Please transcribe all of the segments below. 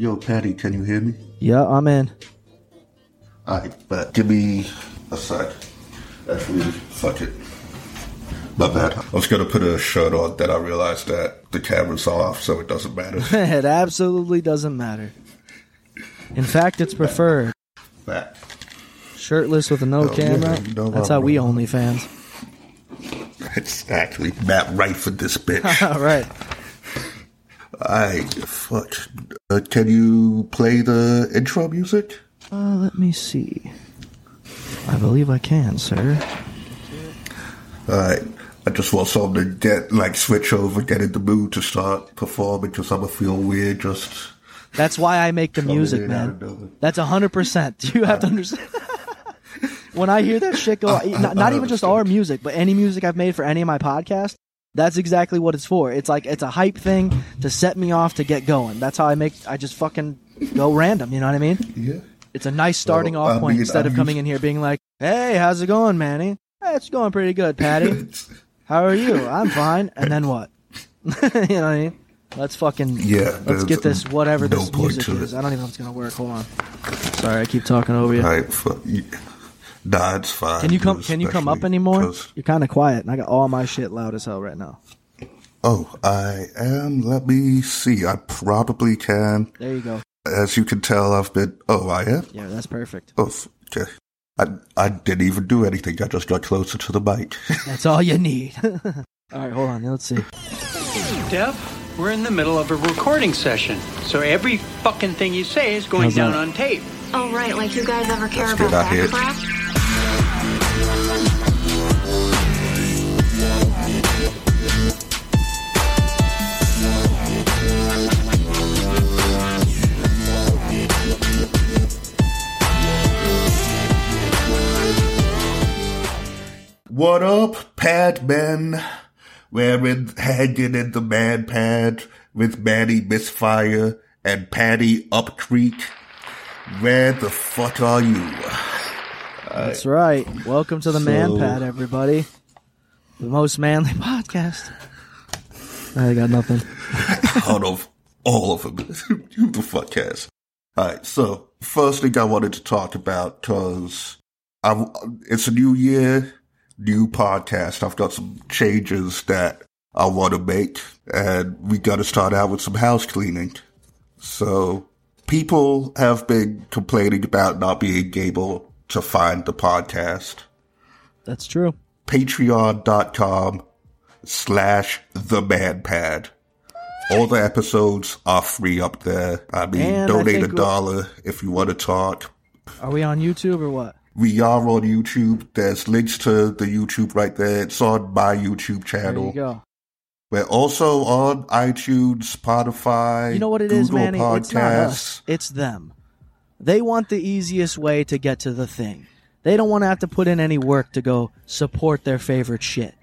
Yo, Patty, can you hear me? Yeah, I'm in. Alright, but give me a sec. Actually, fuck it. My bad. I was gonna put a shirt on, then I realized that the camera's off, so it doesn't matter. it absolutely doesn't matter. In fact, it's preferred. Back. Shirtless with a no camera. you know That's how we only fans. Actually Matt right for this bitch. All right. I fuck. Uh, can you play the intro music? Uh, let me see. I believe I can, sir. Alright. I just want someone to get like switch over, get in the mood to start performing because I'm gonna feel weird. Just That's why I make the music, in out of man. That's hundred percent. You have to understand. when I hear that shit go, not, not even just our music, but any music I've made for any of my podcasts, that's exactly what it's for. It's like it's a hype thing to set me off to get going. That's how I make. I just fucking go random. You know what I mean? Yeah. It's a nice starting Well, off I point mean, instead I'm of coming in here being like, "Hey, how's it going, Manny? Hey, it's going pretty good, Patty. How are you? I'm fine." And then what? you know what I mean? Let's fucking Yeah, Let's get this whatever no this music is. it. I don't even know if it's gonna work. Hold on. Sorry, I keep talking over you. Alright, fuck. you- Nah, it's fine. Can you come? Can you come up anymore? You're kind of quiet, and I got all my shit loud as hell right now. Oh, I am. Let me see. I probably can. There you go. As you can tell, I've been. Oh, I am. Yeah, that's perfect. Oh, f- okay. I I didn't even do anything. I just got closer to the mic. That's all you need. all right, hold on. Let's see. Deb, we're in the middle of a recording session, so every fucking thing you say is going How's down that? on tape. Oh, right, like you guys ever care That's about good, that crap? What up, pad men? Wearing hanging in the man pad with Manny Misfire and Patty Up Creek. Where the fuck are you? That's right. Welcome to the Man Pad, everybody. The most manly podcast. I got nothing. out of all of them. Who the fuck cares? Alright, so first thing I wanted to talk about, cause I, it's a new year, new podcast. I've got some changes that I want to make and we gotta start out with some house cleaning. So people have been complaining about not being able to find the podcast. That's true. Patreon.com slash the manpad. All the episodes are free up there. I mean, And donate a dollar if you want to talk. Are we on YouTube or what? We are on YouTube. There's links to the YouTube right there. It's on my YouTube There channel. you go. We're also on iTunes, Spotify, You know what it is, Google Manny? Podcasts. It's not us. It's them. They want the easiest way to get to the thing. They don't want to have to put in any work to go support their favorite shit.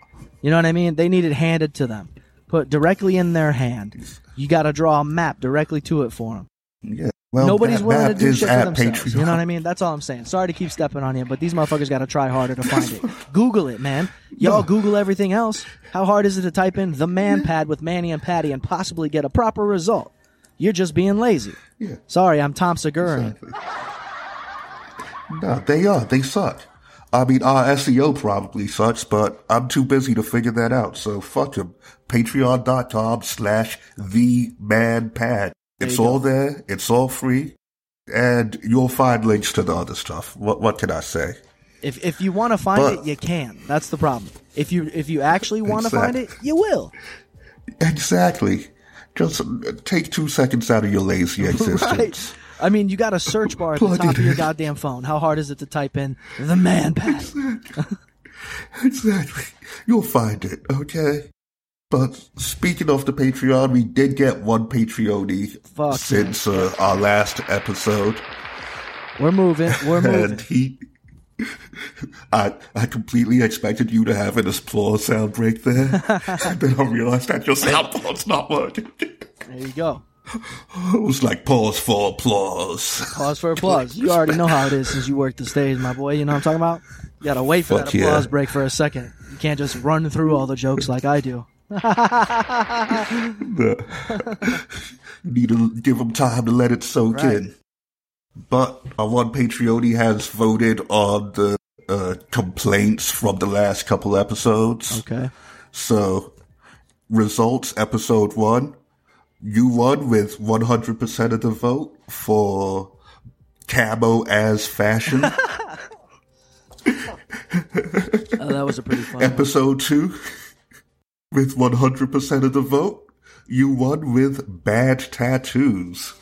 You know what I mean? They need it handed to them, put directly in their hand. You got to draw a map directly to it for them. Yeah. Well, Nobody's willing to do shit for themselves. Patreon. You know what I mean? That's all I'm saying. Sorry to keep stepping on you, but these motherfuckers got to try harder to find it. Google it, man. Y'all Google everything else. How hard is it to type in the man pad with Manny and Patty and possibly get a proper result? You're just being lazy. Yeah. Sorry, I'm Tom Segura. No, they are. They suck. I mean, our SEO probably sucks, but I'm too busy to figure that out. So fuck them. Patreon.com slash the man pad. It's all there. It's all free. And you'll find links to the other stuff. What, what can I say? If if you want to find But- it, you can. That's the problem. If you if you actually want to find it, you will. Exactly. Just take two seconds out of your lazy existence. Right. I mean, you got a search bar at the top of your goddamn phone. How hard is it to type in the man pad? Exactly. You'll find it, okay? But speaking of the Patreon, we did get one Patreon Fuck, since uh, our last episode. We're moving. We're moving. And he, I, I completely expected you to have an applause sound break there. and then I realized that your soundboard's not working. There you go. it was like pause for applause. Pause for applause. You already know how it is since you work the stage, my boy. You know what I'm talking about? You gotta wait for Fuck that applause yeah. break for a second. You can't just run through all the jokes like I do. You need to give them time to let it soak Right. in. But our one Patreon has voted on the uh, complaints from the last couple episodes. Okay. So, results episode one, you won with 100% of the vote for camo as fashion. Oh, that was a pretty fun. one. episode two, with 100% of the vote, you won with bad tattoos.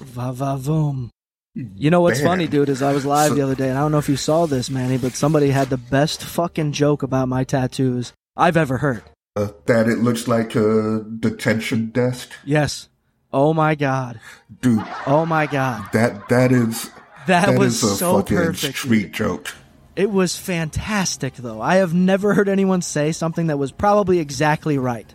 Va va voom. You know what's funny, dude, is I was live So- the other day, and I don't know if you saw this, Manny, but somebody had the best fucking joke about my tattoos I've ever heard. Uh, that it looks like a detention desk. Yes. Oh my god. Dude, Oh my god. that, that is, That, that was is a so fucking perfect. street joke. It was fantastic, though. I have never heard anyone say something that was probably exactly right.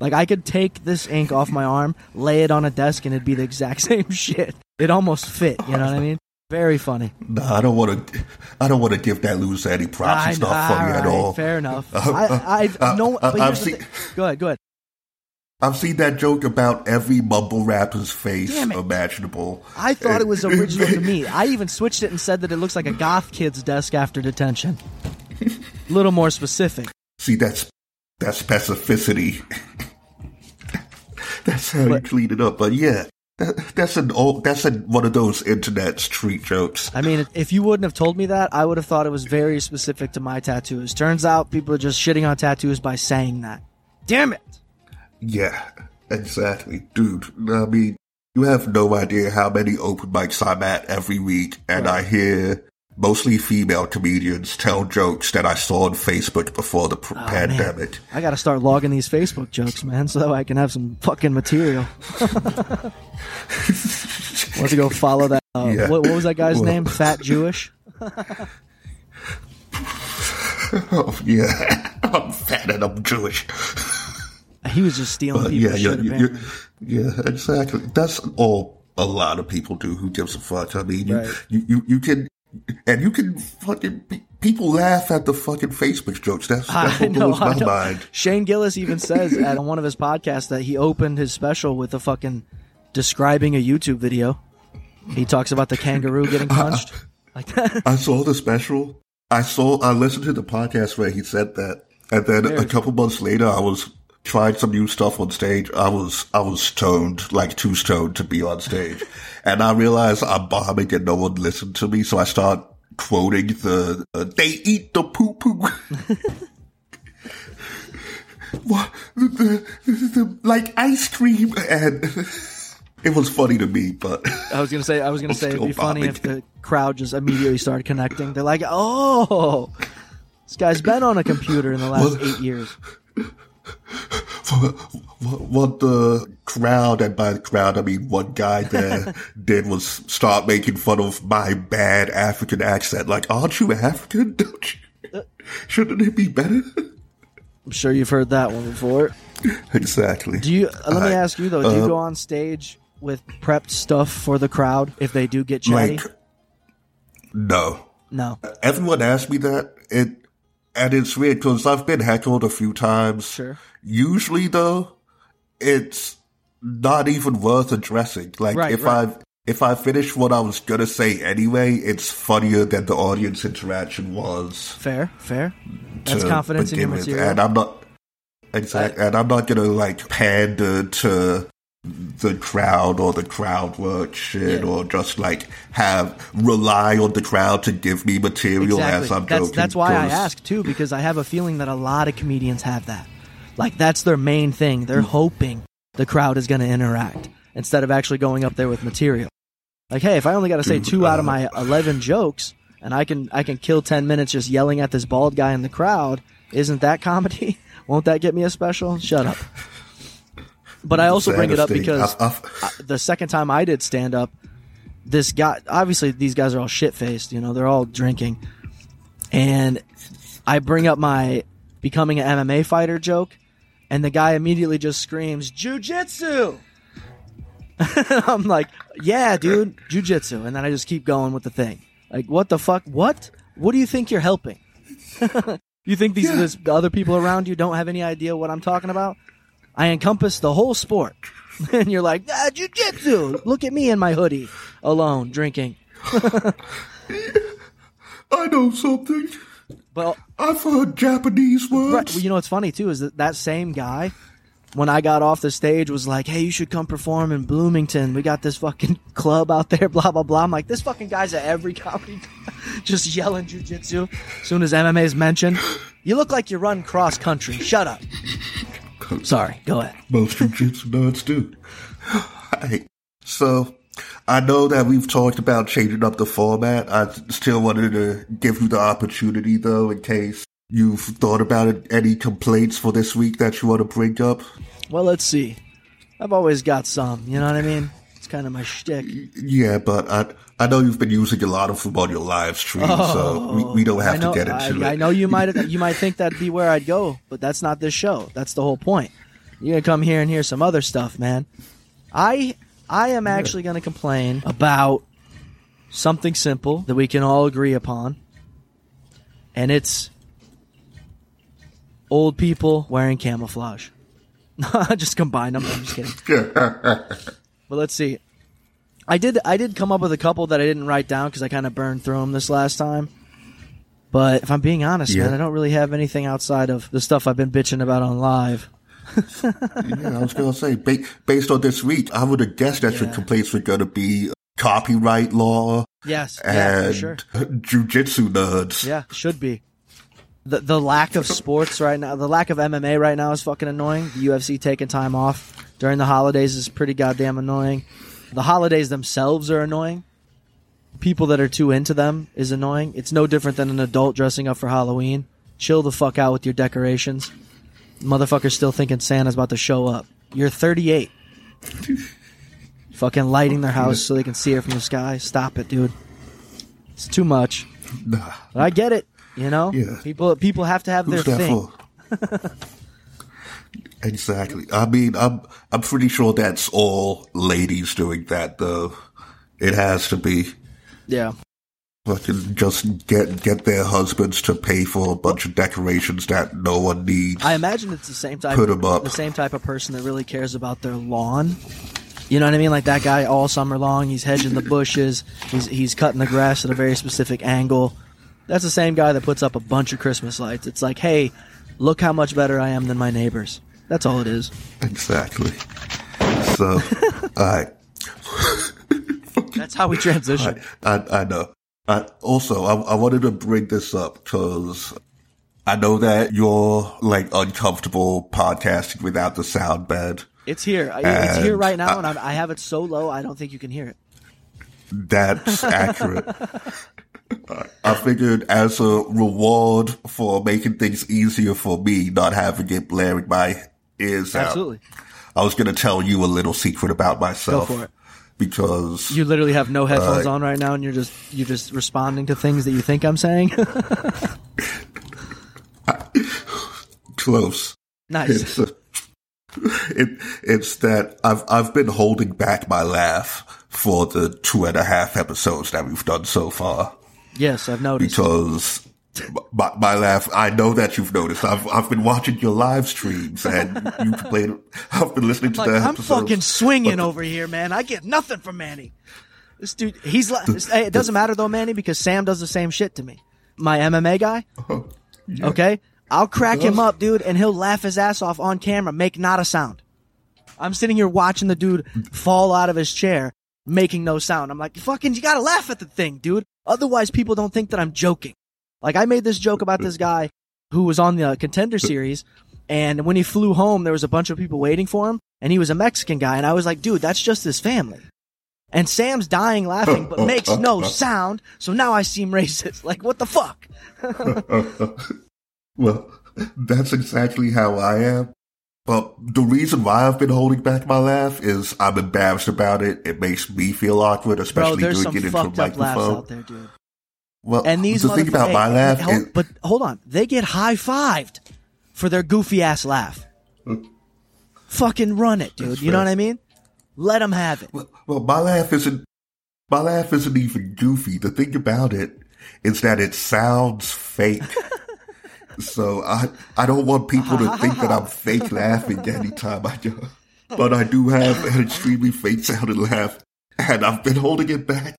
Like, I could take this ink off my arm, lay it on a desk, and it'd be the exact same shit. It almost fit, you know what I mean? Very funny. Nah, I don't want to. I don't want to give that loser any props. I- It's not funny at all. Fair enough. Uh, I, I've uh, no. uh, but I've seen- thing. Go ahead. Go ahead. I've seen that joke about every mumble rapper's face imaginable. I thought it was original to me. I even switched it and said that it looks like a goth kid's desk after detention. A little more specific. See, that's that specificity. that's how you clean it up. But yeah, that, that's an old. That's a, one of those internet street jokes. I mean, if you wouldn't have told me that, I would have thought it was very specific to my tattoos. Turns out people are just shitting on tattoos by saying that. Damn it. Yeah, exactly, dude. I mean, you have no idea how many open mics I'm at every week, and I hear mostly female comedians tell jokes that I saw on Facebook before the pr- Oh, pandemic. I got to start logging these Facebook jokes, man, so I can have some fucking material. Want to go follow that? Uh, Yeah. what, what was that guy's Well- name? Fat Jewish. Oh yeah, I'm fat and I'm Jewish. He was just stealing But people's yeah, yeah, yeah, apparently. yeah, yeah, exactly. That's all a lot of people do. Who gives a fuck? I mean, you, Right. you, you, you can, and you can fucking people laugh at the fucking Facebook jokes. That's that's what know, blows my mind. Shane Gillis even says at one of his podcasts that he opened his special with a fucking describing a YouTube video. He talks about the kangaroo getting punched. Like that. I saw the special. I saw. I listened to the podcast where he said that, and then a couple months later, I was trying some new stuff on stage. I was I was stoned, like too stoned to be on stage, and I realized I'm bombing and no one listened to me. So I start quoting the uh, "They eat the poo poo." what the, the, the, like ice cream and. It was funny to me, but I was gonna say I was gonna say it'd be funny bombing. if the crowd just immediately started connecting. They're like, "Oh, this guy's been on a computer in the last eight years." What, what the crowd, and by the crowd I mean one guy there, did was start making fun of my bad African accent. Like, aren't you African? Don't you? Shouldn't it be better? I'm sure you've heard that one before. exactly. Do you? Uh, let me I- ask you though. Do you uh, go on stage with prepped stuff for the crowd if they do get chatty? like, no. no. Everyone asks me that. It, and it's weird because I've been heckled a few times. Sure. Usually, though, it's not even worth addressing. Like Right, if right. I if I finish what I was gonna say anyway, it's funnier than the audience interaction was. Fair, fair. That's to confidence in your begin material. and I'm not exact, and I'm not gonna like pander to the crowd or the crowd work shit Yeah. or just like have rely on the crowd to give me material as I'm that's joking. that's why I ask too because I have a feeling that a lot of comedians have that. Like that's their main thing. They're hoping the crowd is going to interact instead of actually going up there with material. Like, hey, if I only got to say Dude, two out of uh, my eleven jokes, and I can I can kill ten minutes just yelling at this bald guy in the crowd, isn't that comedy? Won't that get me a special? Shut up. But I also bring it up because I've- the second time I did stand up, this guy obviously these guys are all shit faced, you know, they're all drinking. And I bring up my becoming an MMA fighter joke, and the guy immediately just screams, Jujitsu! I'm like, yeah, dude, jujitsu. And then I just keep going with the thing. Like, what the fuck? What? What do you think you're helping? you think these this, the other people around you don't have any idea what I'm talking about? I encompass the whole sport. and you're like, ah, jujitsu. Look at me in my hoodie, alone, drinking. I know something. Well, I've heard Japanese words. Right. Well, you know what's funny too is that that same guy, when I got off the stage, was like, "Hey, you should come perform in Bloomington. We got this fucking club out there." Blah blah blah. I'm like, this fucking guy's at every comedy, just yelling jujitsu. As soon as MMA is mentioned, you look like you run cross country. Shut up. Sorry. Go ahead. Most jujitsu nerds do. Hey, so I know that we've talked about changing up the format. I still wanted to give you the opportunity, though, in case you've thought about it. Any complaints for this week that you want to bring up? Well, let's see. I've always got some. You know what I mean? It's kind of my shtick. Yeah, but I I know you've been using a lot of them on your live stream, so we, we don't have know, to get into I, it. I know you might you might think that'd be where I'd go, but that's not this show. That's the whole point. You're gonna come here and hear some other stuff, man. I I am actually gonna complain about something simple that we can all agree upon, and it's old people wearing camouflage. just combine them. I'm just kidding. But let's see. I did I did come up with a couple that I didn't write down because I kind of burned through them this last time. But if I'm being honest, Yeah. man, I don't really have anything outside of the stuff I've been bitching about on live. yeah, I was gonna say, ba- based on this week, I would have guessed that your complaints were gonna be uh, copyright law Yes, yeah, and sure. jujitsu nerds. Yeah, should be. The the lack of sports right now, the lack of MMA right now is fucking annoying. The UFC taking time off during the holidays is pretty goddamn annoying. The holidays themselves are annoying. People that are too into them is annoying. It's no different than an adult dressing up for Halloween. Chill the fuck out with your decorations. Motherfuckers still thinking Santa's about to show up. You're 38. fucking lighting their house so they can see it from the sky. Stop it, dude. It's too much. Nah, But I get it. You know, Yeah. people people have to have who's their thing. exactly. I mean, I'm I'm pretty sure that's all ladies doing that, though. It has to be. Yeah, Fucking just get get their husbands to pay for a bunch of decorations that no one needs. I imagine it's the same type. Put 'em up. The same type of person that really cares about their lawn. You know what I mean? Like that guy all summer long, he's hedging the bushes. He's he's cutting the grass at a very specific angle. That's the same guy that puts up a bunch of Christmas lights. It's like, hey, look how much better I am than my neighbors. That's all it is. Exactly. So, alright. That's how we transition. I, I, I know. I, also, I, I wanted to bring this up because I know that you're like uncomfortable podcasting without the sound bed. It's here. I- It's here right now, and I, I have it so low I don't think you can hear it. That's accurate. I figured as a reward for making things easier for me, not having it blaring my ears out, Absolutely. I was going to tell you a little secret about myself. Go for it. Because You literally have no headphones on right now, and you're just you're just responding to things that you think I'm saying. close. nice. It's, uh, it, it's that I've I've been holding back my laugh for the two and a half episodes that we've done so far Yes, I've noticed. because my, my laugh. I know that you've noticed. I've I've been watching your live streams and you've played. I've been listening to Like the I'm episodes. fucking swinging over here, man. I get nothing from Manny. This dude, he's like, hey, it doesn't matter though, Manny, because Sam does the same shit to me. My MMA guy, oh, okay, I'll crack him up, dude, and he'll laugh his ass off on camera, make not a sound. I'm sitting here watching the dude fall out of his chair, making no sound. I'm like, fucking, you gotta laugh at the thing, dude. Otherwise, people don't think that I'm joking. Like I made this joke about this guy who was on the contender series, and when he flew home, there was a bunch of people waiting for him, and he was a Mexican guy, and I was like, dude, that's just his family. And Sam's dying laughing, but makes no sound, so now I seem racist. Like, what the fuck? Well, that's exactly how I am. But the reason why I've been holding back my laugh is I'm embarrassed about it. It makes me feel awkward, especially there's doing it into a fucked up laughs microphone. out there, dude. Well, And these the thing motherfuckers- about my hey, laugh hold- but hold on, they get high fived for their goofy ass laugh. Hmm. Fucking run it, dude. You know what I mean? Let them have it. well, well, my laugh isn't, my laugh isn't even goofy. The thing about it is that it sounds fake. so I, I don't want people to think that I'm fake laughing anytime I do. but I do have an extremely fake sounding laugh, and I've been holding it back,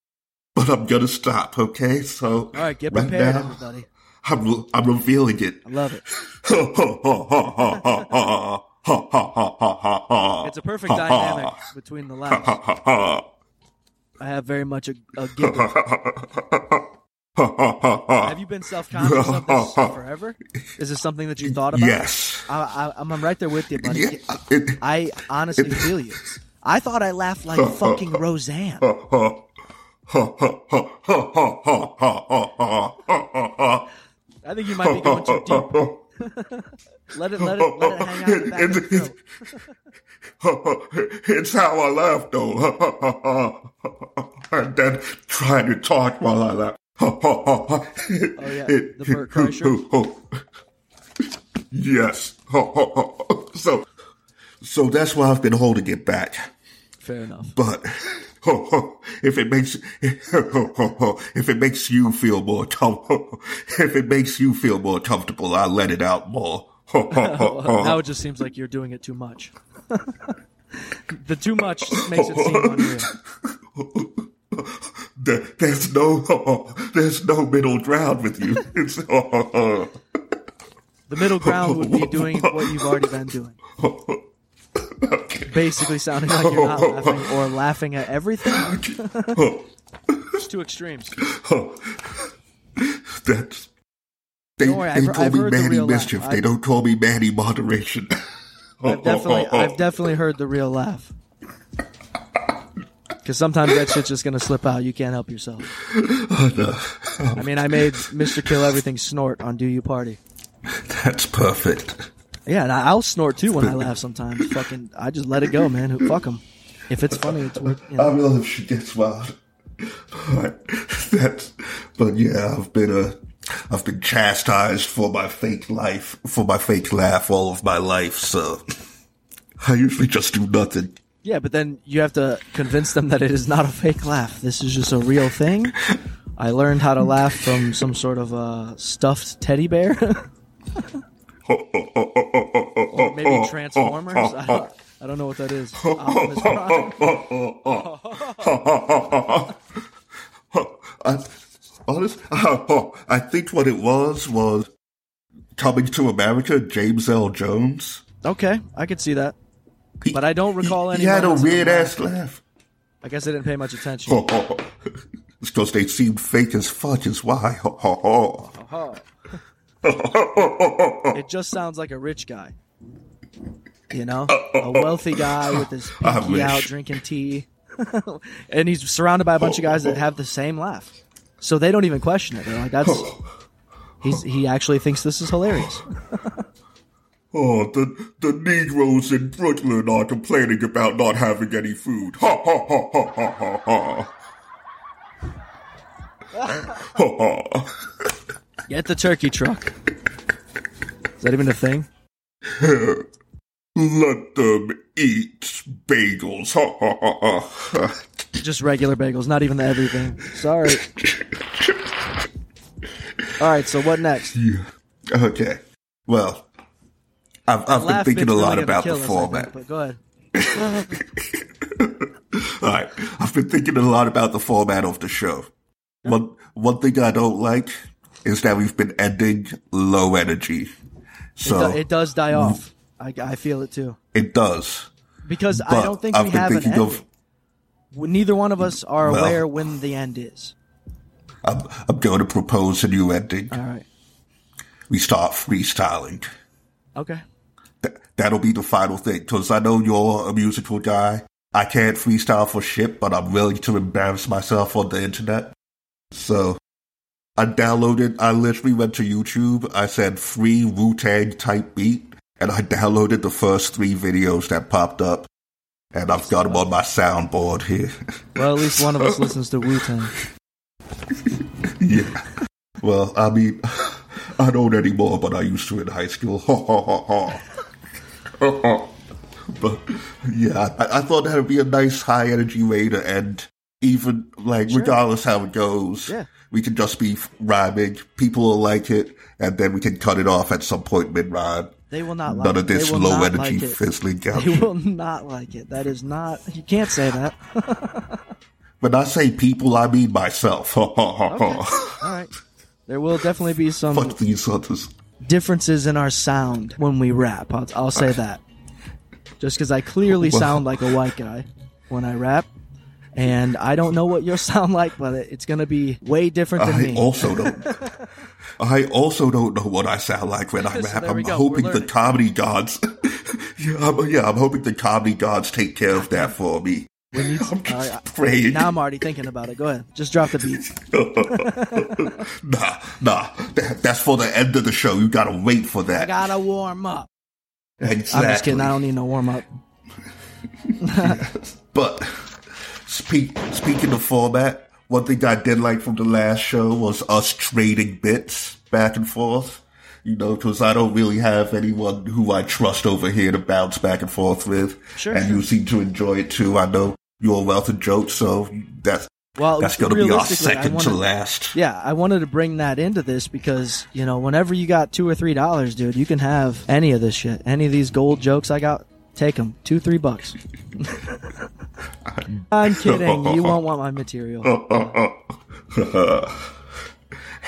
but I'm gonna stop. Okay, so All right, get right prepared, now, everybody. I'm I'm revealing it. I love it. It's a perfect dynamic between the laughs. I have very much a, a giggle. Have you been self-conscious of this forever? Is this something that you thought about? Yes. I, I, I'm I'm right there with you, buddy. Yeah, it- I honestly feel you. I thought I laughed like fucking Roseanne. I think you might be going too deep. Let it, let it, let it hang out in the back of the it's how I laugh, though. and then trying to talk while I laugh. oh, yeah, the Bert Kreischer? yes. so, so that's why I've been holding it back. Fair enough. But if it makes if it makes you feel more com- if it makes you feel more comfortable, I'll let it out more. now it just seems like you're doing it too much. the too much makes it seem unreal. There- There's no there's no middle ground with you. It's The middle ground would be doing what you've already been doing. Basically sounding like you're not oh. laughing or laughing at everything. Oh. it's two extremes. Oh. that's they, Don't worry, they I've- call I've me heard the Manny laugh. Mischief. They don't call me Manny Moderation. I've definitely, I've definitely heard the real laugh. Because sometimes that shit's just gonna slip out. You can't help yourself. I mean, I made Mr. Kill Everything snort on Do You Party. That's perfect. Yeah, and I- I'll snort too when I laugh sometimes. Fucking, I just let it go, man. Fuck them. If it's funny, it's worth. You I know. will if she gets wild. But that's but yeah, I've been uh I've been chastised for my fake life, for my fake laugh all of my life, so I usually just do nothing. Yeah, but then you have to convince them that it is not a fake laugh. This is just a real thing. I learned how to laugh from some sort of uh, stuffed teddy bear. or maybe Transformers. I don't, I don't know what that is. Optimus Prime. I, honest, I think what it was was coming to America, James Earl Jones. Okay, I could see that. He- But I don't recall any He had a moments weird ass laugh. I guess I didn't pay much attention. it's because they seemed fake as fuck, is why. Uh-huh. It just sounds like a rich guy. You know, a wealthy guy with his pinky out drinking tea, and he's surrounded by a bunch of guys that have the same laugh, so they don't even question it. They're like, "That's he's he actually thinks this is hilarious." Oh, the the Negroes in Brooklyn are complaining about not having any food. Ha ha ha ha ha ha ha. Ha ha. Get the turkey truck. Is that even a thing? Let them eat bagels. Just regular bagels, not even the everything. Sorry. All right, so what next? Okay. Well, I've I've been thinking a lot about the think, format. but go ahead. All right, I've been thinking a lot about the format of the show. One one thing I don't like is that we've been ending low energy. It, So do- it does die off. I, I feel it too it does. because I don't think I've we been have an ending. of Neither one of us are Well- aware when the end is. I'm, I'm going to propose a new ending. All right. We start freestyling. Okay. Th- that'll be the final thing. Because I know you're a musical guy. I can't freestyle for shit, but I'm willing to embarrass myself on the internet. So I downloaded, I literally went to YouTube. I said free Wu Tang type beat, and I downloaded the first three videos that popped up. And I've got them on my soundboard here. Well, at least one of us listens to Wu Tang. yeah. Well, I mean, I don't anymore, but I used to in high school. but yeah, I, I thought that would be a nice high energy way to end. Even like, Sure. regardless how it goes, Yeah. we can just be rhyming. People will like it, and then we can cut it off at some point mid rhyme. They will not like None it. of this low energy like fizzling They will not like it. That is not. You can't say that. When I say people, I mean myself. All right. There will definitely be some Fuck these others. differences in our sound when we rap. I'll, I'll say that. Just because I clearly sound like a white guy when I rap. And I don't know what you'll sound like, but it's going to be way different than I me. also don't. I also don't know what I sound like when I So rap. we I'm go. Hoping the comedy gods. yeah, I'm, yeah, I'm hoping the comedy gods take care of that for me. When you- I'm right, praying. now I'm already thinking about it. Go ahead. Just drop the beat. Nah, nah. That, that's for the end of the show. You gotta wait for I that. gotta warm up. exactly. I'm just kidding. I don't need no warm up. But speak, speaking of format, one thing I did like from the last show was us trading bits back and forth. You know, because I don't really have anyone who I trust over here to bounce back and forth with. Sure, And you seem to enjoy it too. I know you're a wealth of jokes, so that's Well, that's going to be our second to last. Yeah, I wanted to bring that into this because you know, whenever you got two or three dollars, dude, you can have any of this shit, any of these gold jokes I got. Take them, two, three bucks. I'm kidding. You won't want my material.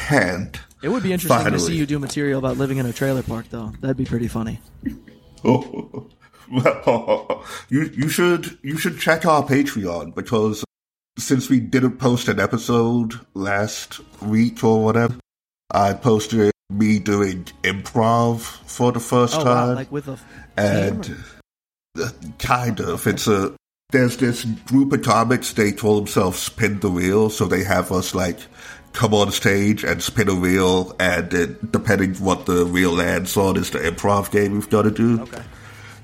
And It would be interesting to see you do material about living in a trailer park, though. That'd be pretty funny. Oh, well, you you should you should check our Patreon because since we didn't post an episode last week or whatever, I posted me doing improv for the first Oh time, wow, like with a and uh, kind of it's a there's this group of comics they call themselves spin the wheel so they have us like come on stage and spin a wheel and it, depending what the wheel lands on is the improv game we've got to do okay.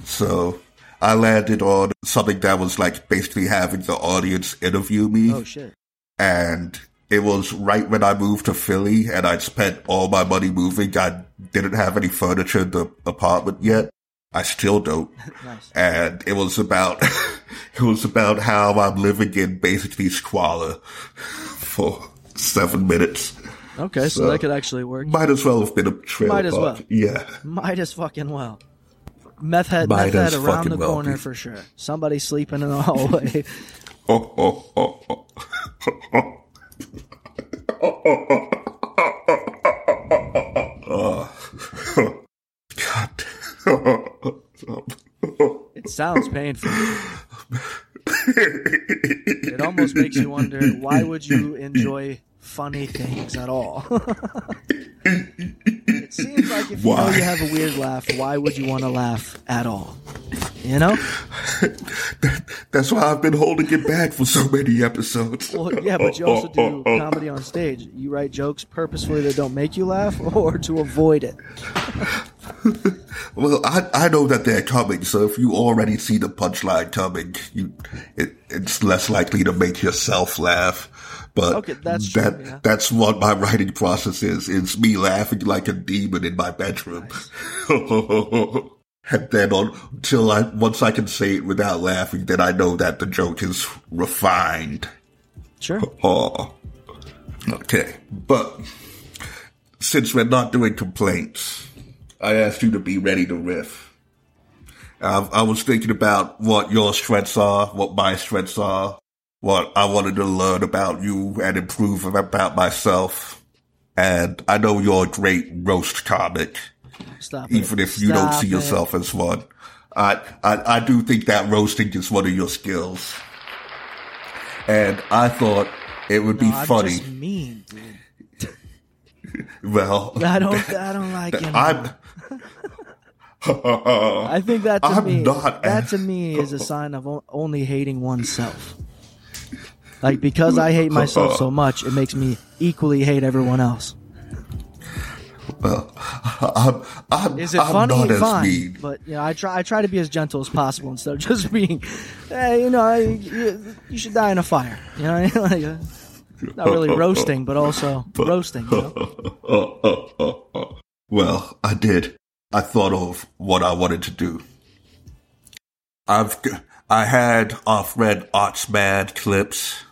so i landed on something that was like basically having the audience interview me Oh shit. and it was right when I moved to Philly and I'd spent all my money moving. I didn't have any furniture in the apartment yet. I still don't. Nice. And it was about, it was about how I'm living in basically squalor for seven minutes. Okay, so, So- that could actually work. Might as well have been a trailer Might as park. well. Yeah. Might as fucking well. Meth head, meth head around the corner be. for sure. Somebody sleeping in the hallway. Oh, oh, oh, oh. Oh. It sounds painful. It almost makes you wonder why would you enjoy funny things at all? it seems like if you know you have a weird laugh, why would you want to laugh at all? You know? That's why I've been holding it back for so many episodes. Well, yeah, but you also do comedy on stage. You write jokes purposefully that don't make you laugh or to avoid it. Well, I I know that they're coming, so if you already see the punchline coming, you it, it's less likely to make yourself laugh. But Okay, that's true, that yeah. that's what my writing process is. It's me laughing like a demon in my bedroom. and then on until I once I can say it without laughing, then I know that the joke is refined. Sure. Oh. Okay. But since we're not doing complaints, I asked you to be ready to riff. I, I was thinking about what your strengths are, what my strengths are, what I wanted to learn about you and improve about myself. And I know you're a great roast comic, Stop it. even if you don't see it. yourself as one. I, I, I do think that roasting is one of your skills. And I thought it would No, be I'm funny. just mean, dude. Well, I don't. I don't like him. I'm. I think that to I'm me, not- that to me is a sign of only hating oneself. Like because I hate myself so much, it makes me equally hate everyone else. well, I'm, I'm, Is it I'm funny? not as Fine, mean. but you know, I try. I try to be as gentle as possible instead of just being, hey, you know, you, you should die in a fire. You know, like, uh, not really roasting, but also roasting. You know? Well, I did. I thought of what I wanted to do. I've I had friend Oxman clips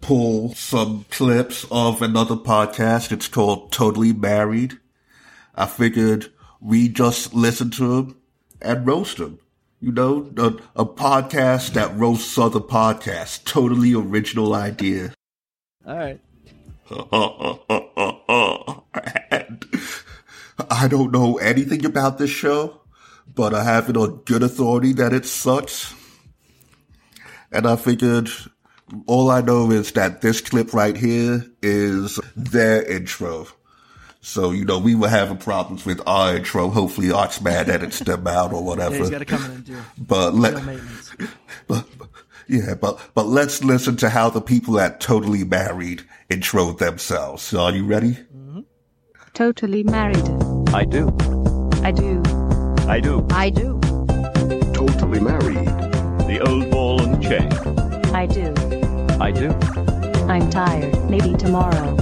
pull some clips of another podcast. It's called Totally Married. I figured we just listen to them and roast them. You know, a, a podcast that roasts other podcasts. Totally original idea. All right. and I don't know anything about this show, but I have it on good authority that it sucks. And I figured all I know is that this clip right here is their intro. So, you know, we were having problems with our intro. Hopefully Oxman edits them out or Yeah, he's whatever. got to come in and do But let, maintenance. but, but- yeah, but, but let's listen to how the people at Totally Married intro themselves. So are you ready? Mm-hmm. Totally married. I do. I do. I do. I do. Totally married. The old ball and chain. I do. I do. I'm tired. Maybe tomorrow.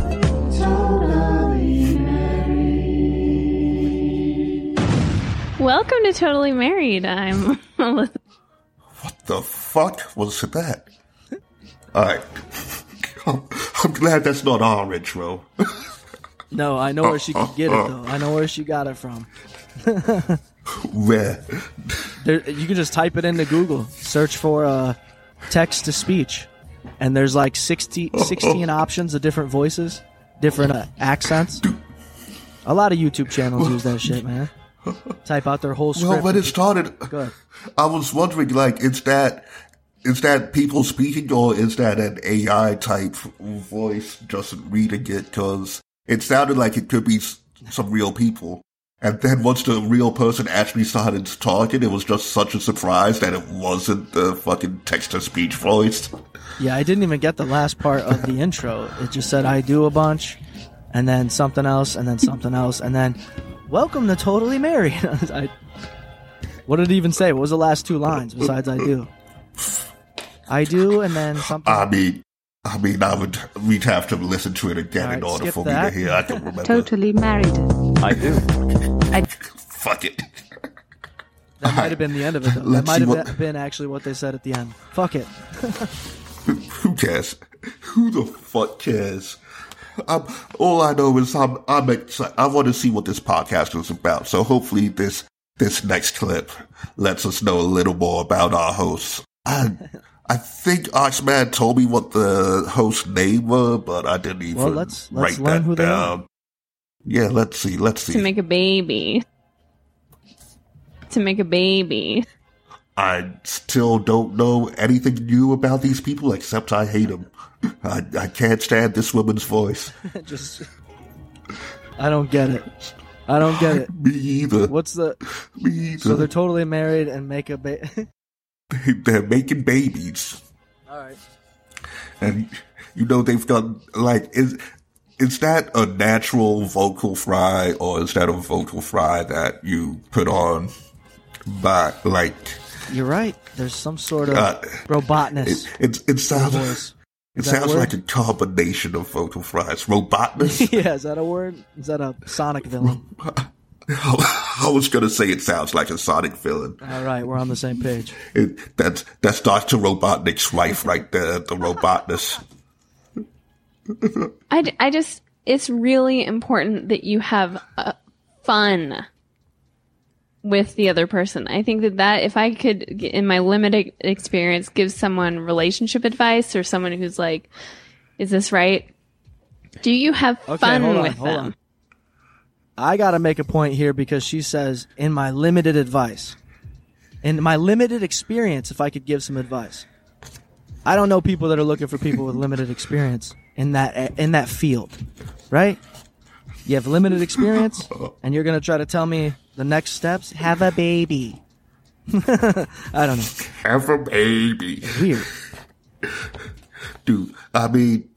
Welcome to Totally Married. I'm Elizabeth. What the fuck was that? Alright. I'm, I'm glad that's not our intro. No, I know where she could get it though. I know where she got it from. Where? There, you can just type it into Google, search for uh, text to speech, and there's like 60, 16 options of different voices, different uh, accents. A lot of YouTube channels use that shit, man. Type out their whole script. Well, when it started. I was wondering, like, is that is that people speaking or is that an AI type voice just reading it? Because it sounded like it could be some real people. And then once the real person actually started talking, it was just such a surprise that it wasn't the fucking text to speech voice. Yeah, I didn't even get the last part of the intro. It just said I do a bunch, and then something else, and then something else, and then welcome to Totally Married. I, what did it even say? What was the last two lines besides I do? I do, and then something. I mean, I mean, I would we'd have to listen to it again All right, in order for that. me to hear. I can remember. Totally married. I do. I... Fuck it. That might have been the end of it, though. That Let's might have what- been- been actually what they said at the end. Fuck it. Who cares? Who the fuck cares? Um, all I know is I'm, I'm excited. I want to see what this podcast is about. So hopefully this, this next clip lets us know a little more about our hosts. I, I think Oxman told me what the host name were, but I didn't even Well, let's- let's write learn that who they down. Yeah, let's see. Let's see. To make a baby. To make a baby. I still don't know anything new about these people except I hate them. I, I can't stand this woman's voice. Just. I don't get it. I don't get it. Me either. What's the? Me either. So they're totally married and make a ba- they're making babies, All right. and you know they've got like is is that a natural vocal fry or is that a vocal fry that you put on by like You're right. There's some sort of Uh, robotness. it it, it sounds voice. it Is sounds like a combination of vocal fries robotness yeah, is that a word? Is that a Sonic villain? I was gonna say it sounds like a Sonic villain. All right, we're on the same page. It, that's that's Doctor Robotnik's wife right there, the robotness. I, I just, it's really important that you have uh, fun with the other person. I think that that, if I could, in my limited experience, give someone relationship advice or someone who's like, is this right? Do you have Okay, fun hold on, with hold them? I got to make a point here because she says, in my limited advice, in my limited experience, if I could give some advice. I don't know people that are looking for people with limited experience in that in that field, right? You have limited experience, and you're gonna try to tell me the next steps. Have a baby. I don't know. Have a baby. Weird. Dude, I mean,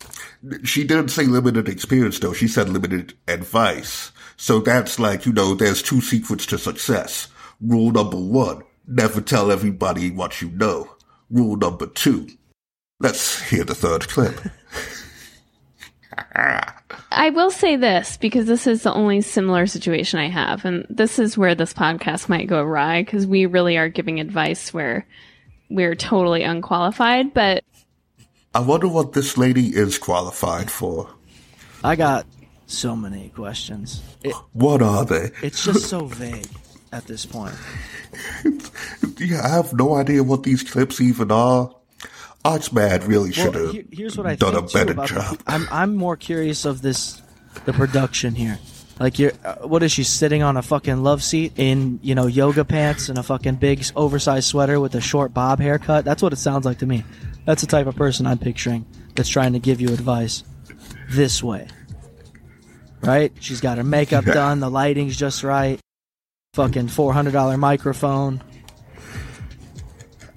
she didn't say limited experience though. She said limited advice. So that's like, you know, there's two secrets to success. Rule number one, never tell everybody what you know. Rule number two, let's hear the third clip. I will say this because this is the only similar situation I have, and this is where this podcast might go awry because we really are giving advice where we're totally unqualified. But I wonder what this lady is qualified for. I got So many questions. It, What are they? it's just so vague at this point. Yeah, I have no idea what these clips even are. Archman really should Well, have here- here's what I done a better job. I'm I'm more curious of this, the production here. Like you're, uh, what is she sitting on a fucking love seat in you know yoga pants and a fucking big oversized sweater with a short bob haircut? That's what it sounds like to me. That's the type of person I'm picturing that's trying to give you advice this way. Right? She's got her makeup done, the lighting's just right. Fucking four hundred dollar microphone.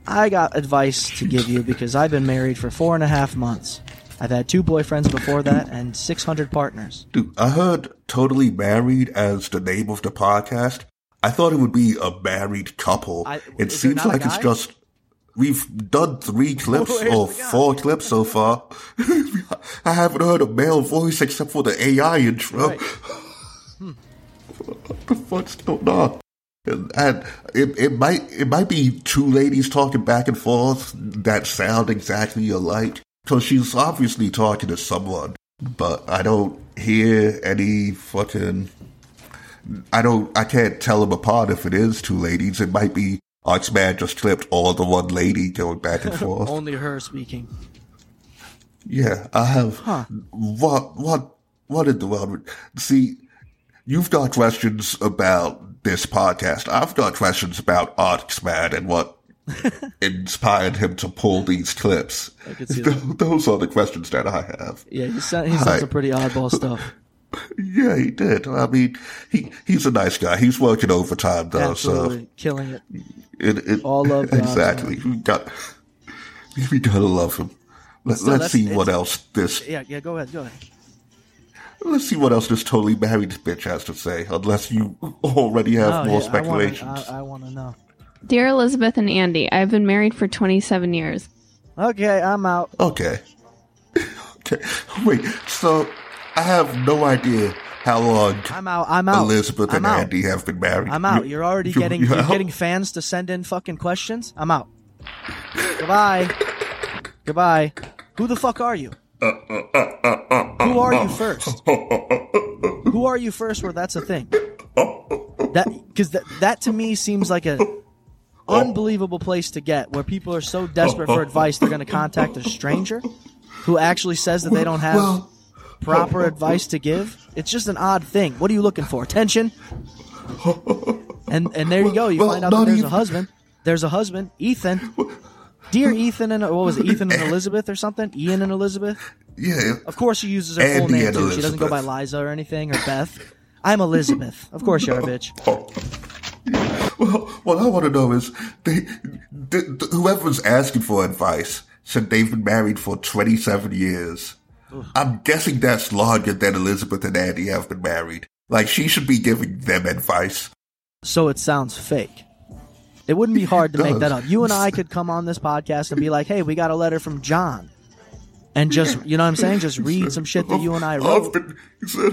I got advice to give you because I've been married for four and a half months. I've had two boyfriends before that and 600 partners. Dude, I heard Totally Married as the name of the podcast. I thought it would be a married couple. I- it seems like it's just. We've done three oh, clips Where's or four clips so far. I haven't heard a male voice except for the AI intro. Right. what the fuck's going on? And, and it, it might it might be two ladies talking back and forth that sound exactly alike. Because she's obviously talking to someone, but I don't hear any fucking. I don't. I can't tell them apart if it is two ladies. It might be Oxman just clipped all the one lady going back and forth. Only her speaking. Yeah, I have. Huh. What, what, what in the world? See, you've got questions about this podcast. I've got questions about Oxman and what inspired him to pull these clips. I could see that. Those are the questions that I have. Yeah, he said he said Hi. some pretty oddball stuff. Yeah, he did. I mean, he he's a nice guy. He's working overtime though, Absolutely killing it. So it, it All love to exactly. We got we gotta love him. Let, Still, let's that's- see what else this Yeah, yeah. Go ahead, go ahead. Let's see what else this totally married bitch has to say, unless you already have Oh, more yeah, speculations. I, I want to know. Dear Elizabeth and Andy, I've been married for 27 years. Okay, I'm out. okay. okay. Wait, so I have no idea how long I'm out. I'm out. Elizabeth I'm and out. Andy have been married. I'm out. You- You're already you- getting you you're getting fans to send in fucking questions. I'm out. Goodbye. Goodbye. Who the fuck are you? Who are you first? Who are you first? Where that's a thing. That because that that to me seems like a unbelievable place to get where people are so desperate for advice they're going to contact a stranger who actually says that they don't have Well, proper advice to give. It's just an odd thing. What are you looking for? Attention? And and there you go. You Well, find out that there's a husband. There's a husband, Ethan. Dear Ethan and what was it, Ethan and Elizabeth or something? Ian and Elizabeth. yeah. Of course, she uses her full name too. She doesn't go by. Liza or anything or Beth. I'm Elizabeth. Of course, you're a bitch. Oh. Well, what I want to know is, they, th- th- whoever's asking for advice said they've been married for 27 years. I'm guessing that's longer than Elizabeth and Andy have been married. Like, she should be giving them advice. So it sounds fake. It wouldn't be hard to make that up. You and I could come on this podcast and be like, "Hey, we got a letter from John," and just you know what I'm saying, just read some shit that you and I I've been, he said,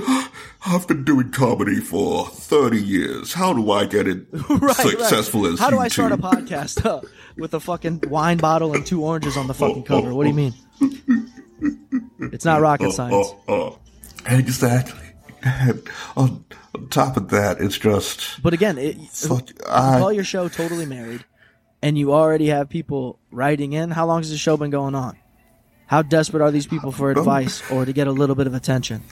I've been doing comedy for 30 years. How do I get it Right, successful right. as How do I start a podcast with a fucking wine bottle and two oranges on the fucking oh, cover? What do you oh, mean? Oh. It's not rocket oh, oh, science. Oh, oh. Exactly. And on, on top of that, it's just, But again, it, you call your show "Totally Married," and you already have people writing in. How long has the show been going on? How desperate are these people for advice or to get a little bit of attention?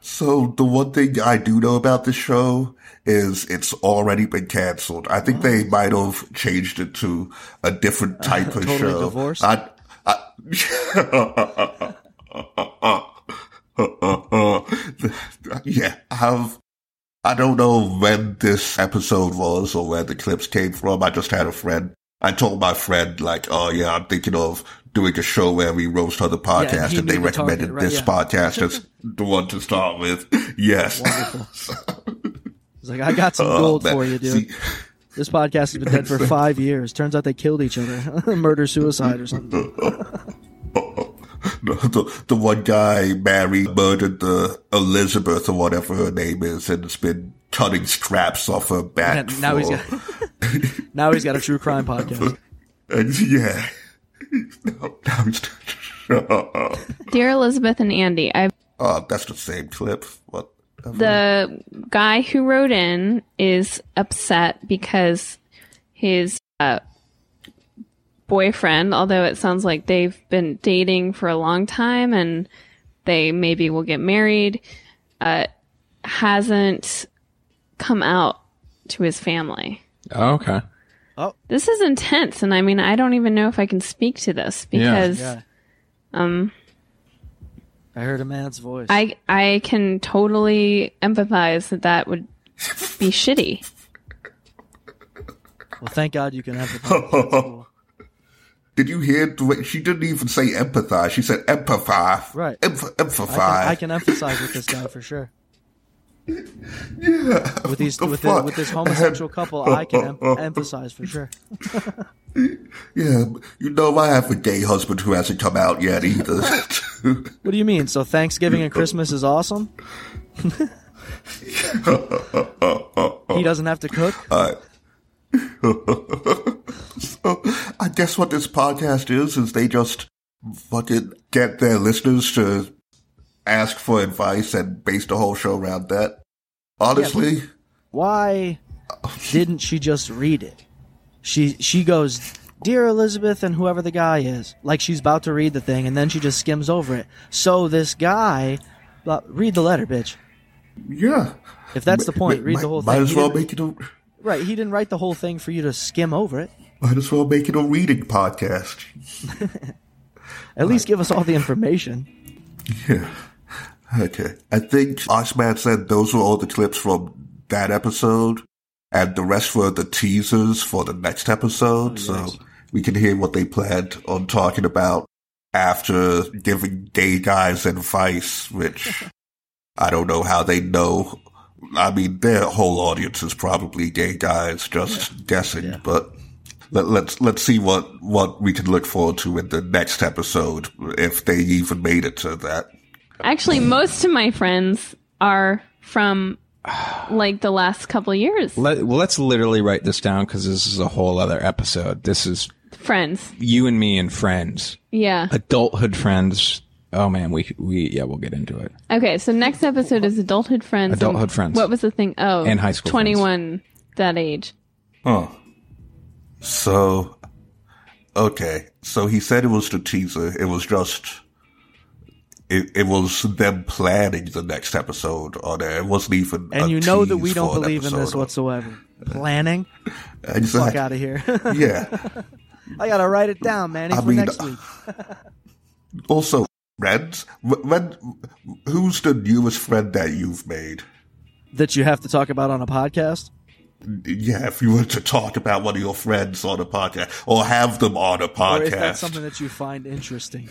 So the one thing I do know about the show is it's already been canceled. I think they might have changed it to a different type of Totally show. divorced? I, yeah, I've. I don't know when this episode was or where the clips came from. I just had a friend. I told my friend like, "Oh yeah, I'm thinking of doing a show where we roast other podcasts," he and they the target, recommended right, this yeah. podcast as the one to start with. Yes. It's like I got some Oh, gold man. for you, dude. See, This podcast has been dead for five years. Turns out they killed each other, murder suicide or something. the, the one guy married, murdered the Elizabeth or whatever her name is, and has been cutting straps off her back. And now he's for- got now he's got a true crime podcast. and yeah. now, now he's. Dear Elizabeth and Andy, I've Oh, that's the same clip. What? The guy who wrote in is upset because his uh, boyfriend, although it sounds like they've been dating for a long time and they maybe will get married, uh, hasn't come out to his family. Oh, okay. This is intense, and I mean, I don't even know if I can speak to this Yeah. because Yeah. um, I heard a man's voice. I I can totally empathize that that would be shitty. well, thank God you can empathize. That's cool. Did you hear the way she didn't even say empathize? She said empathize. Right. Emph- I can, empathize. I can emphasize with this guy for sure. Yeah. With these, The with, fuck? the, with this homosexual couple, I can em- emphasize for sure. Yeah, you know I have a gay husband who hasn't come out yet either. What do you mean? So Thanksgiving and Christmas is awesome? he doesn't have to cook. so I guess what this podcast is is they just fucking get their listeners to ask for advice and base the whole show around that. Honestly, Why didn't she just read it? She she goes, "Dear Elizabeth and whoever the guy is," like she's about to read the thing, and then she just skims over it. So this guy, blah- read the letter, bitch. yeah. If that's the point, read might, the whole thing. Might as well make it a right, he didn't write the whole thing for you to skim over it. might as well make it a reading podcast. At least give us all the information. Yeah. Okay. I think Oxman said those were all the clips from that episode, and the rest were the teasers for the next episode. Oh, so we can hear what they planned on talking about after giving gay guys advice, which I don't know how they know. I mean, their whole audience is probably gay guys, just guessing, but. Let, let's let's see what what we can look forward to in the next episode if they even made it to that. Actually, most of my friends are from like the last couple years. Let, well, let's literally write this down because this is a whole other episode. This is Friends, you and me and friends, yeah. adulthood friends. Oh man, we we yeah, we'll get into it. Okay, so next episode is adulthood friends. and Adulthood friends. What was the thing? Oh, And high school. Twenty-one, that age. Huh. So, okay. So he said it was the teaser. It was just, it, it was them planning the next episode on there. It wasn't even. And you know that we don't believe in this whatsoever. Planning? Fuck out of here. Yeah. I gotta write it down, man, I for mean, next week. Also, friends. Wh- When, who's the newest friend that you've made? That you have to talk about on a podcast? Yeah, if you were to talk about one of your friends on a podcast or have them on a Or podcast. is that something that you find interesting?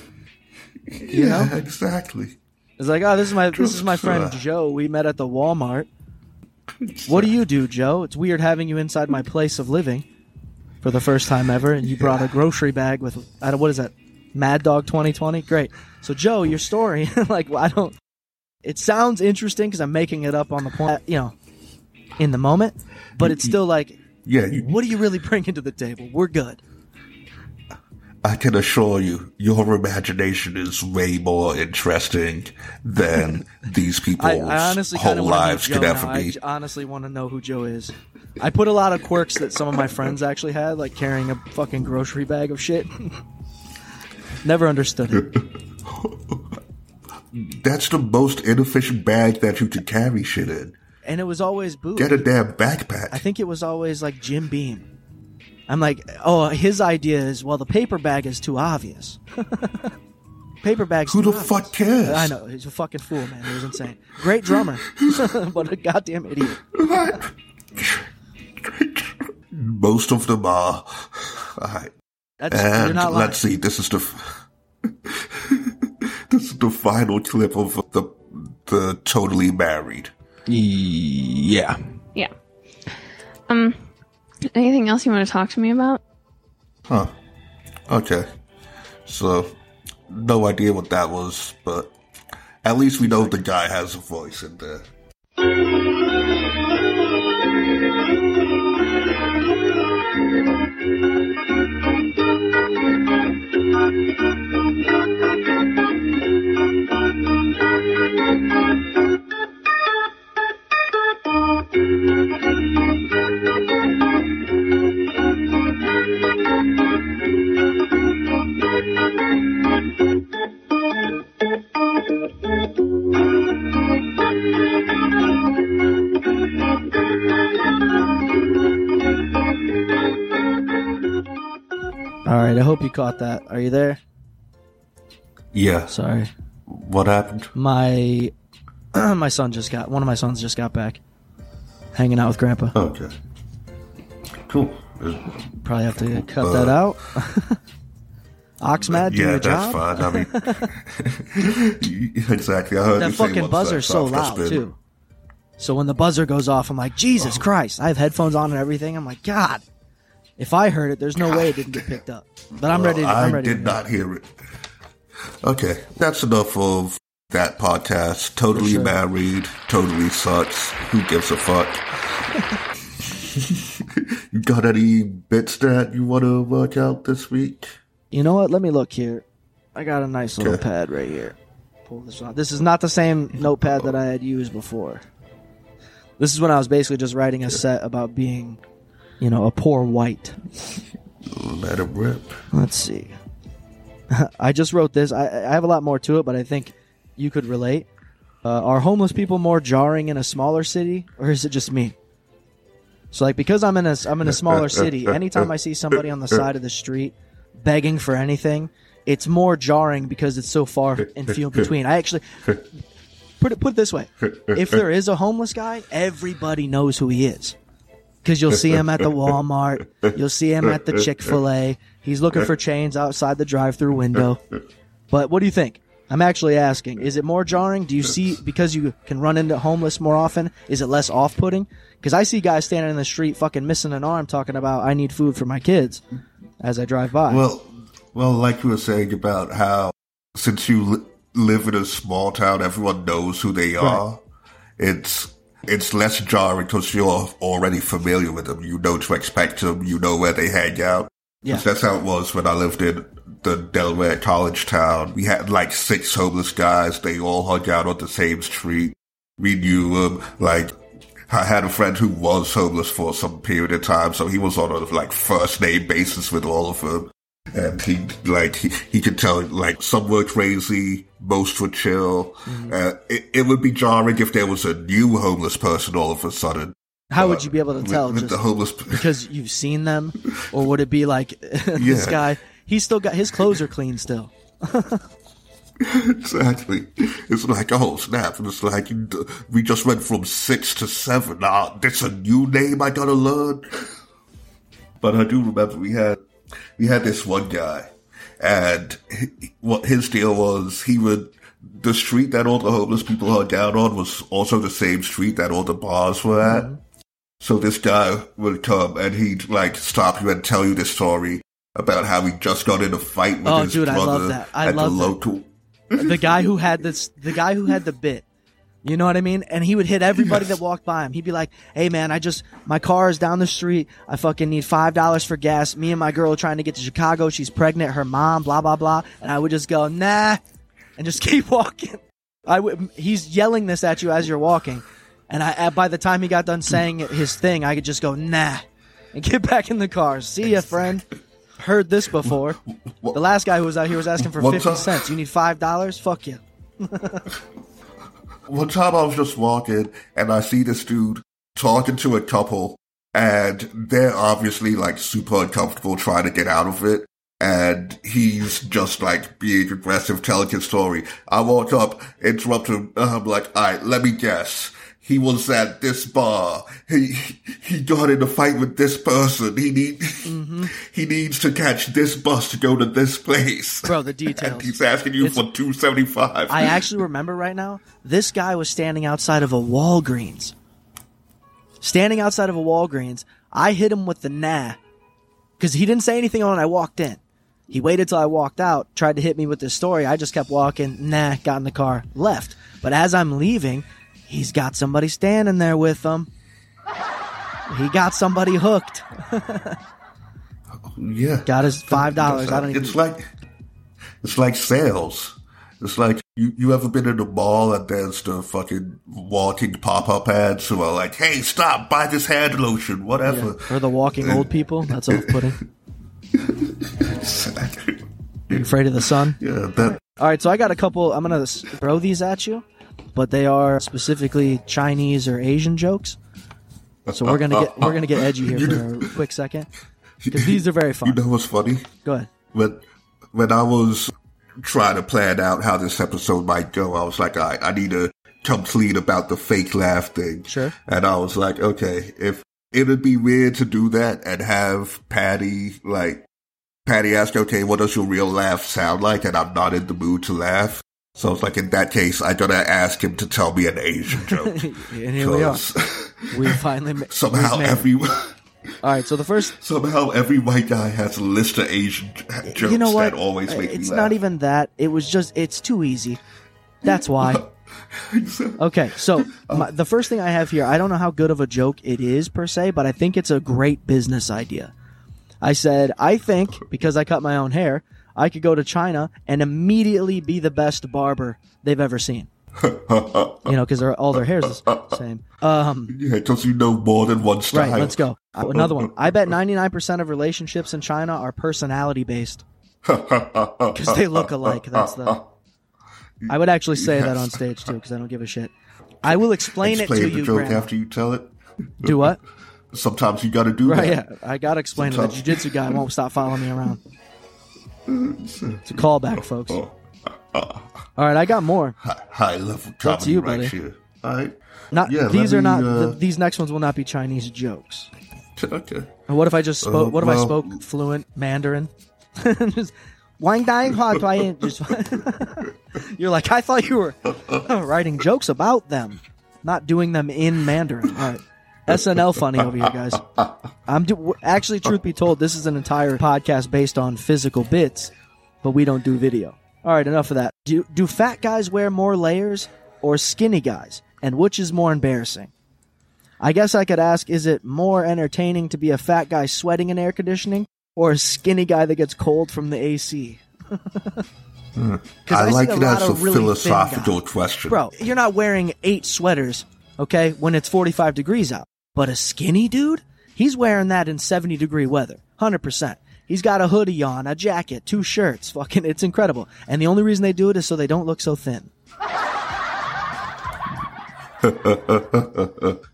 Yeah, exactly. It's like, oh, this is my this is my friend Joe. We met at the Walmart. What do you do, Joe? It's weird having you inside my place of living for the first time ever, and you brought a grocery bag with I don't what is that? Mad Dog 2020. Great. So, Joe, your story, like, I don't. It sounds interesting because I'm making it up on the point, you know, in the moment, but it's still like, Yeah, you, what do you really bring into the table? We're good. I can assure you, your imagination is way more interesting than these people's I, I honestly whole lives could ever. I be. j- honestly want to know who Joe is. I put a lot of quirks that some of my friends actually had, like carrying a fucking grocery bag of shit. Never understood it. That's the most inefficient bag that you could carry shit in. And it was always booze. Get a damn backpack. I think it was always like Jim Beam. I'm like, oh, his idea is, well, the paper bag is too obvious. paper bag's Who too the obvious. fuck cares? I know he's a fucking fool, man. He was insane. Great drummer, but a goddamn idiot. Most of them are. Alright. That's And not let's see, this is the f- this is the final clip of the the totally married. Yeah. Yeah. Um. Anything else you want to talk to me about? Huh. Okay. So no idea what that was, but at least we know the guy has a voice in there. Right, I hope you caught that. Are you there? Yeah. Sorry. What happened? My my son just got one of my sons just got back. Hanging out with grandpa. Okay. Cool. Probably have to cut Uh, that out. Oxman, do yeah, your that's job. fine. I mean, exactly. I heard That fucking once buzzer's so loud been- too. So when the buzzer goes off, I'm like, Jesus Christ! I have headphones on and everything. I'm like, God, if I heard it, there's no way it didn't get picked up. But I'm Well, ready. To, I I'm ready. did to not hear it. Okay, that's enough of that podcast. Totally sure. married, totally sucks. Who gives a fuck? you got any bits that you want to work out this week? You know what? Let me look here. I got a nice little Okay. pad right here. Pull this out. This is not the same notepad that I had used before. This is when I was basically just writing a set about being, you know, a poor white. Let it rip. Let's see. I just wrote this. I, I have a lot more to it, but I think you could relate. Uh, are homeless people more jarring in a smaller city, or is it just me? So, like, because I'm in a I'm in a smaller city, anytime I see somebody on the side of the street begging for anything, it's more jarring because it's so far and few between. I actually put it put it this way: if there is a homeless guy, everybody knows who he is because you'll see him at the Walmart, you'll see him at the Chick Fil A. He's looking for chains outside the drive-through window. But what do you think? I'm actually asking: Is it more jarring? Do you see because you can run into homeless more often? Is it less off-putting? Because I see guys standing in the street, fucking missing an arm, talking about "I need food for my kids" as I drive by. Well, well, like you were saying about how since you li- live in a small town, everyone knows who they are. It's it's less jarring because you're already familiar with them. You know to expect them. You know where they hang out. Yeah. that's how it was when I lived in the Delaware college town. We had like six homeless guys. They all hung out on the same street. We knew them. Like, I had a friend who was homeless for some period of time, so he was on a like first name basis with all of them. And he like he, he could tell like some were crazy, most were chill. Mm-hmm. Uh, it, it would be jarring if there was a new homeless person all of a sudden. How would uh, you be able to tell? with Just the homeless? because you've seen them, or would it be like this Yeah. guy? He's still got his clothes are clean still. Exactly. It's like, oh snap! And it's like we just went from six to seven. Ah, now that's a new name I gotta learn. But I do remember we had we had this one guy, and he, what his deal was, he would the street that all the homeless people hung out on was also the same street that all the bars were at. Mm-hmm. So this guy would come and he'd like stop you and tell you this story about how he just got in a fight with Oh, his dude, I brother love that. I at love the that. local. the guy who had this, the guy who had the bit. You know what I mean? And he would hit everybody that walked by him. He'd be like, "Hey man, I just my car is down the street. I fucking need five dollars for gas. Me and my girl are trying to get to Chicago. She's pregnant. Her mom, blah blah blah." And I would just go, "Nah," and just keep walking. I would. He's yelling this at you as you're walking, and I. By the time he got done saying his thing, I could just go, "Nah," and get back in the car. See ya, friend. Heard this before. The last guy who was out here was asking for fifty cents. You need five dollars? Fuck you. One time I was just walking and I see this dude talking to a couple and they're obviously like super uncomfortable trying to get out of it. And he's just like being aggressive, telling his story. I walk up, interrupt him, and I'm like, alright, let me guess. He was at this bar. He he got in a fight with this person. He need mm-hmm. he needs to catch this bus to go to this place. Bro, the and details. he's asking you It's- for two seventy five. I actually remember right now, this guy was standing outside of a Walgreens. Standing outside of a Walgreens. I hit him with the nah. Because he didn't say anything when I walked in. He waited till I walked out, tried to hit me with this story. I just kept walking, nah, got in the car, left. But as I'm leaving, he's got somebody standing there with him. He got somebody hooked. Yeah. Got his $5. I don't even- It's like it's like sales. It's like you you ever been in a mall and there's the fucking walking pop up ads who are like, "Hey, stop! Buy this hand lotion, whatever." Or the walking old people. That's off putting. Afraid of the sun? yeah, that All right, so I got a couple. I'm gonna throw these at you, but they are specifically Chinese or Asian jokes. So we're gonna get we're gonna get edgy here for a quick second because these are very funny. you know what's funny? Go ahead. when when I was trying to plan out how this episode might go, I was like, I I need to complete about the fake laugh thing. Sure. And I was like, okay, if it'd be weird to do that and have Patty like Patty ask, okay, what does your real laugh sound like? And I'm not in the mood to laugh. So it's like in that case, I gotta ask him to tell me an Asian joke. and here we are. We finally ma- somehow every All right, so the first somehow every white guy has a list of Asian jokes you know what? that always make it's not even that. It was just it's too easy. That's why. Okay, so uh, my, the first thing I have here, I don't know how good of a joke it is per se, but I think it's a great business idea. I said, I think because I cut my own hair, I could go to China and immediately be the best barber they've ever seen. you know, because all their hair's the same. Um, yeah, because you know more than one style. right, let's go. Uh, Another one. I bet 99% of relationships in China are personality based because they look alike. That's the. I would actually say that on stage too because I don't give a shit. I will explain, Explain it the to you, joke Grandma. after you tell it. Do what? Sometimes you got to do Right, that. yeah. I gotta explain it. The Sometimes- jujitsu guy won't stop following me around. It's a callback, folks. Oh, All right, I got more. High, high level That's comedy you, right buddy. here. All right. Not Yeah, these are not. uh, th- these next ones will not be Chinese jokes. Okay. And what if I just spoke? Uh, what if I spoke fluent Mandarin? just Wang Dang Hua just You're like I thought you were writing jokes about them, not doing them in Mandarin. All right. SNL funny over here, guys. I'm do- actually, truth be told, this is an entire podcast based on physical bits, but we don't do video. All right, enough of that. Do do fat guys wear more layers or skinny guys, and which is more embarrassing? I guess I could ask: Is it more entertaining to be a fat guy sweating in air conditioning, or a skinny guy that gets cold from the AC? Hmm. 'Cause I, see like it as a really philosophical question. Bro, you're not wearing eight sweaters, okay, when it's 45 degrees out. But a skinny dude, he's wearing that in 70 degree weather. 100%. He's got a hoodie on, a jacket, two shirts. Fucking, it's incredible. And the only reason they do it is so they don't look so thin.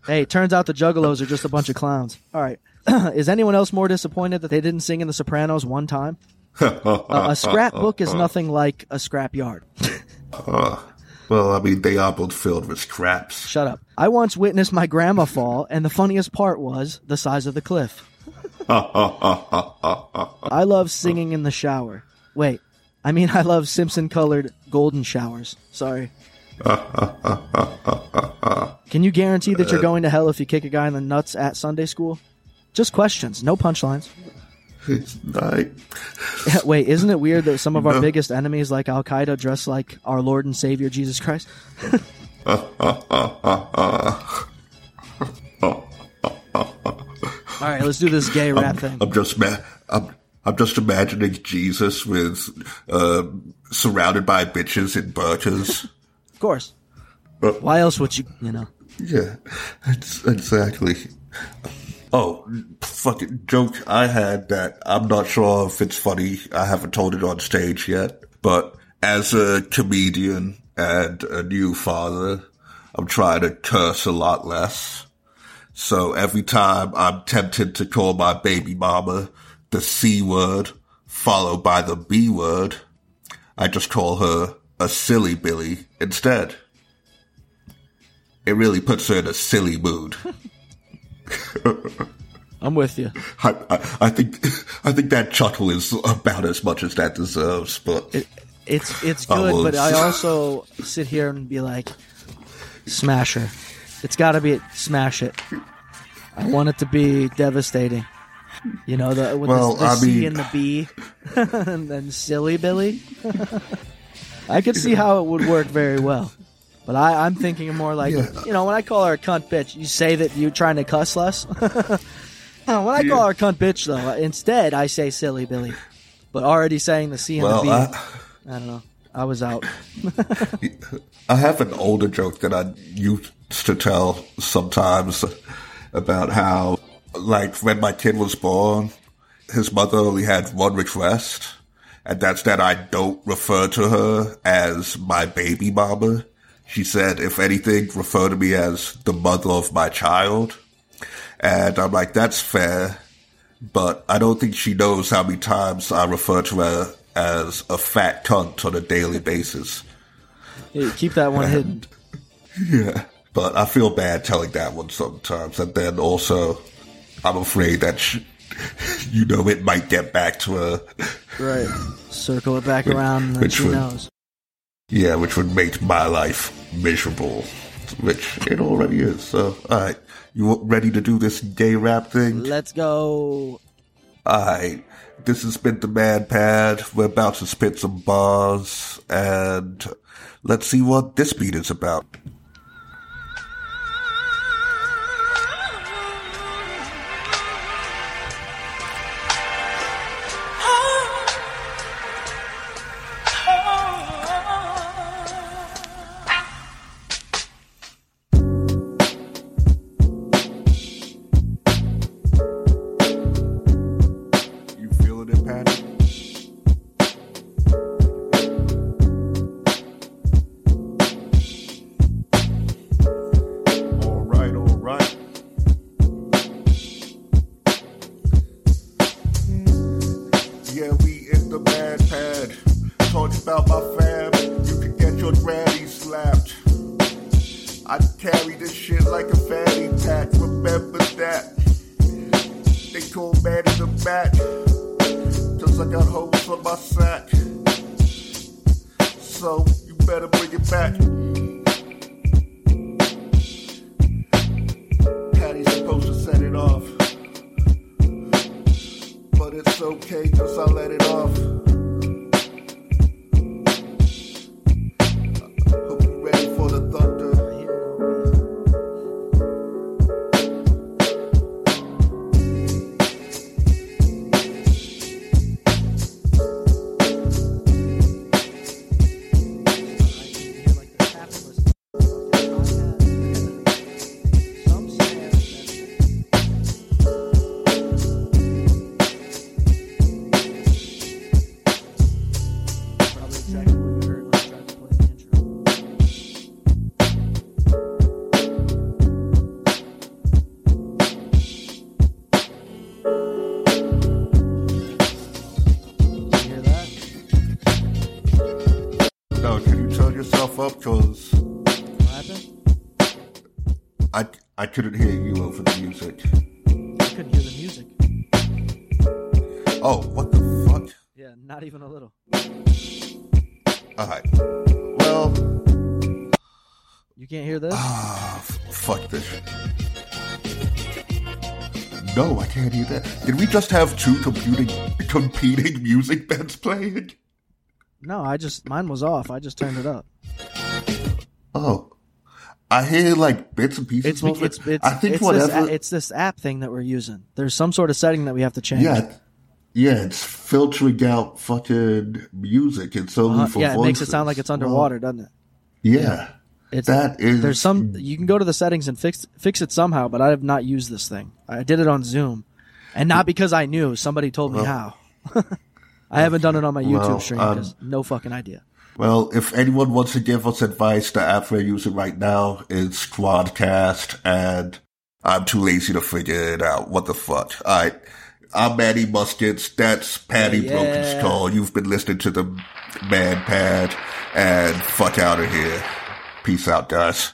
hey, turns out the juggalos are just a bunch of clowns. All right. is anyone else more disappointed that they didn't sing in The Sopranos one time? Uh, a scrapbook is nothing like a scrap yard. Well, I mean, they are both filled with scraps. Shut up. I once witnessed my grandma fall, and the funniest part was the size of the cliff. I love singing in the shower. Wait, I mean, I love Simpson colored golden showers. Sorry. Can you guarantee that you're uh, going to hell if you kick a guy in the nuts at Sunday school? Just questions, no punchlines. Wait, isn't it weird that some of our No. biggest enemies, like Al Qaeda, dress like our Lord and Savior Jesus Christ? All right, let's do this gay rap thing. I'm just ma- I'm, I'm just imagining Jesus with uh, surrounded by bitches in burqas. Of course. But, Why else would you, you know? yeah, it's, exactly. Oh, fucking joke I had that I'm not sure if it's funny. I haven't told it on stage yet, but as a comedian and a new father, I'm trying to curse a lot less. So every time I'm tempted to call my baby mama the C word followed by the B word, I just call her a silly Billy instead. It really puts her in a silly mood. I'm with you. I, I, I think I think that chuckle is about as much as that deserves, but It's it's I good, but I also sit here and be like, smash her. It's got to be smash it. I want it to be devastating. You know the with Well, the, the C mean- and the B, and then silly Billy. I could see how it would work very well, but I, I'm thinking more like Yeah. you know when I call her a cunt bitch, you say that you're trying to cuss less. No, when I call her a cunt bitch though, instead I say silly Billy, but already saying the C and well, the B. I, I don't know. I was out. I have an older joke that I used to tell sometimes about how, like, when my kid was born, his mother only had one request, and that's that I don't refer to her as my baby mama. She said, if anything, refer to me as the mother of my child. And I'm like, that's fair. but I don't think she knows how many times I refer to her as a fat cunt on a daily basis. Hey, keep that one hidden. Yeah, but I feel bad telling that one sometimes, and then also I'm afraid that sh you know it might get back to her. Right. Circle it back around, and then Which she knows. Yeah, which would make my life miserable, which it already is. So, all right, you ready to do this gay rap thing? Let's go. Alright, this has been the Man Pad. We're about to spit some bars, and let's see what this beat is about. Couldn't hear you over the music. I couldn't hear the music. Oh, what the fuck? Yeah, not even a little. Alright. Well, You can't hear this? ah, f- fuck this. No, I can't hear that. Did we just have two competing competing music bands playing? No, I just mine was off. I just turned it up. Oh, I hear like bits and pieces It's of it. it's, I think it's whatever. this, it's this app thing that we're using. There's some sort of setting that we have to change. yeah, yeah, it's filtering out fucking music. It's only Uh, for yeah, it makes it sound like it's Well, underwater, doesn't it? yeah, It's that is there's some you can go to the settings and fix fix it somehow, but I have not used this thing. I did it on Zoom, and not because I knew. Somebody told me how. I haven't done it on my YouTube Well, stream um, because no fucking idea. Well, if anyone wants to give us advice, the app we're using right now is Squadcast, and I'm too lazy to figure it out. What the fuck? Alright. I'm Manny Muskets. That's Patty Yeah. Broken Skull. You've been listening to the Man Pad, and fuck out of here. Peace out, guys.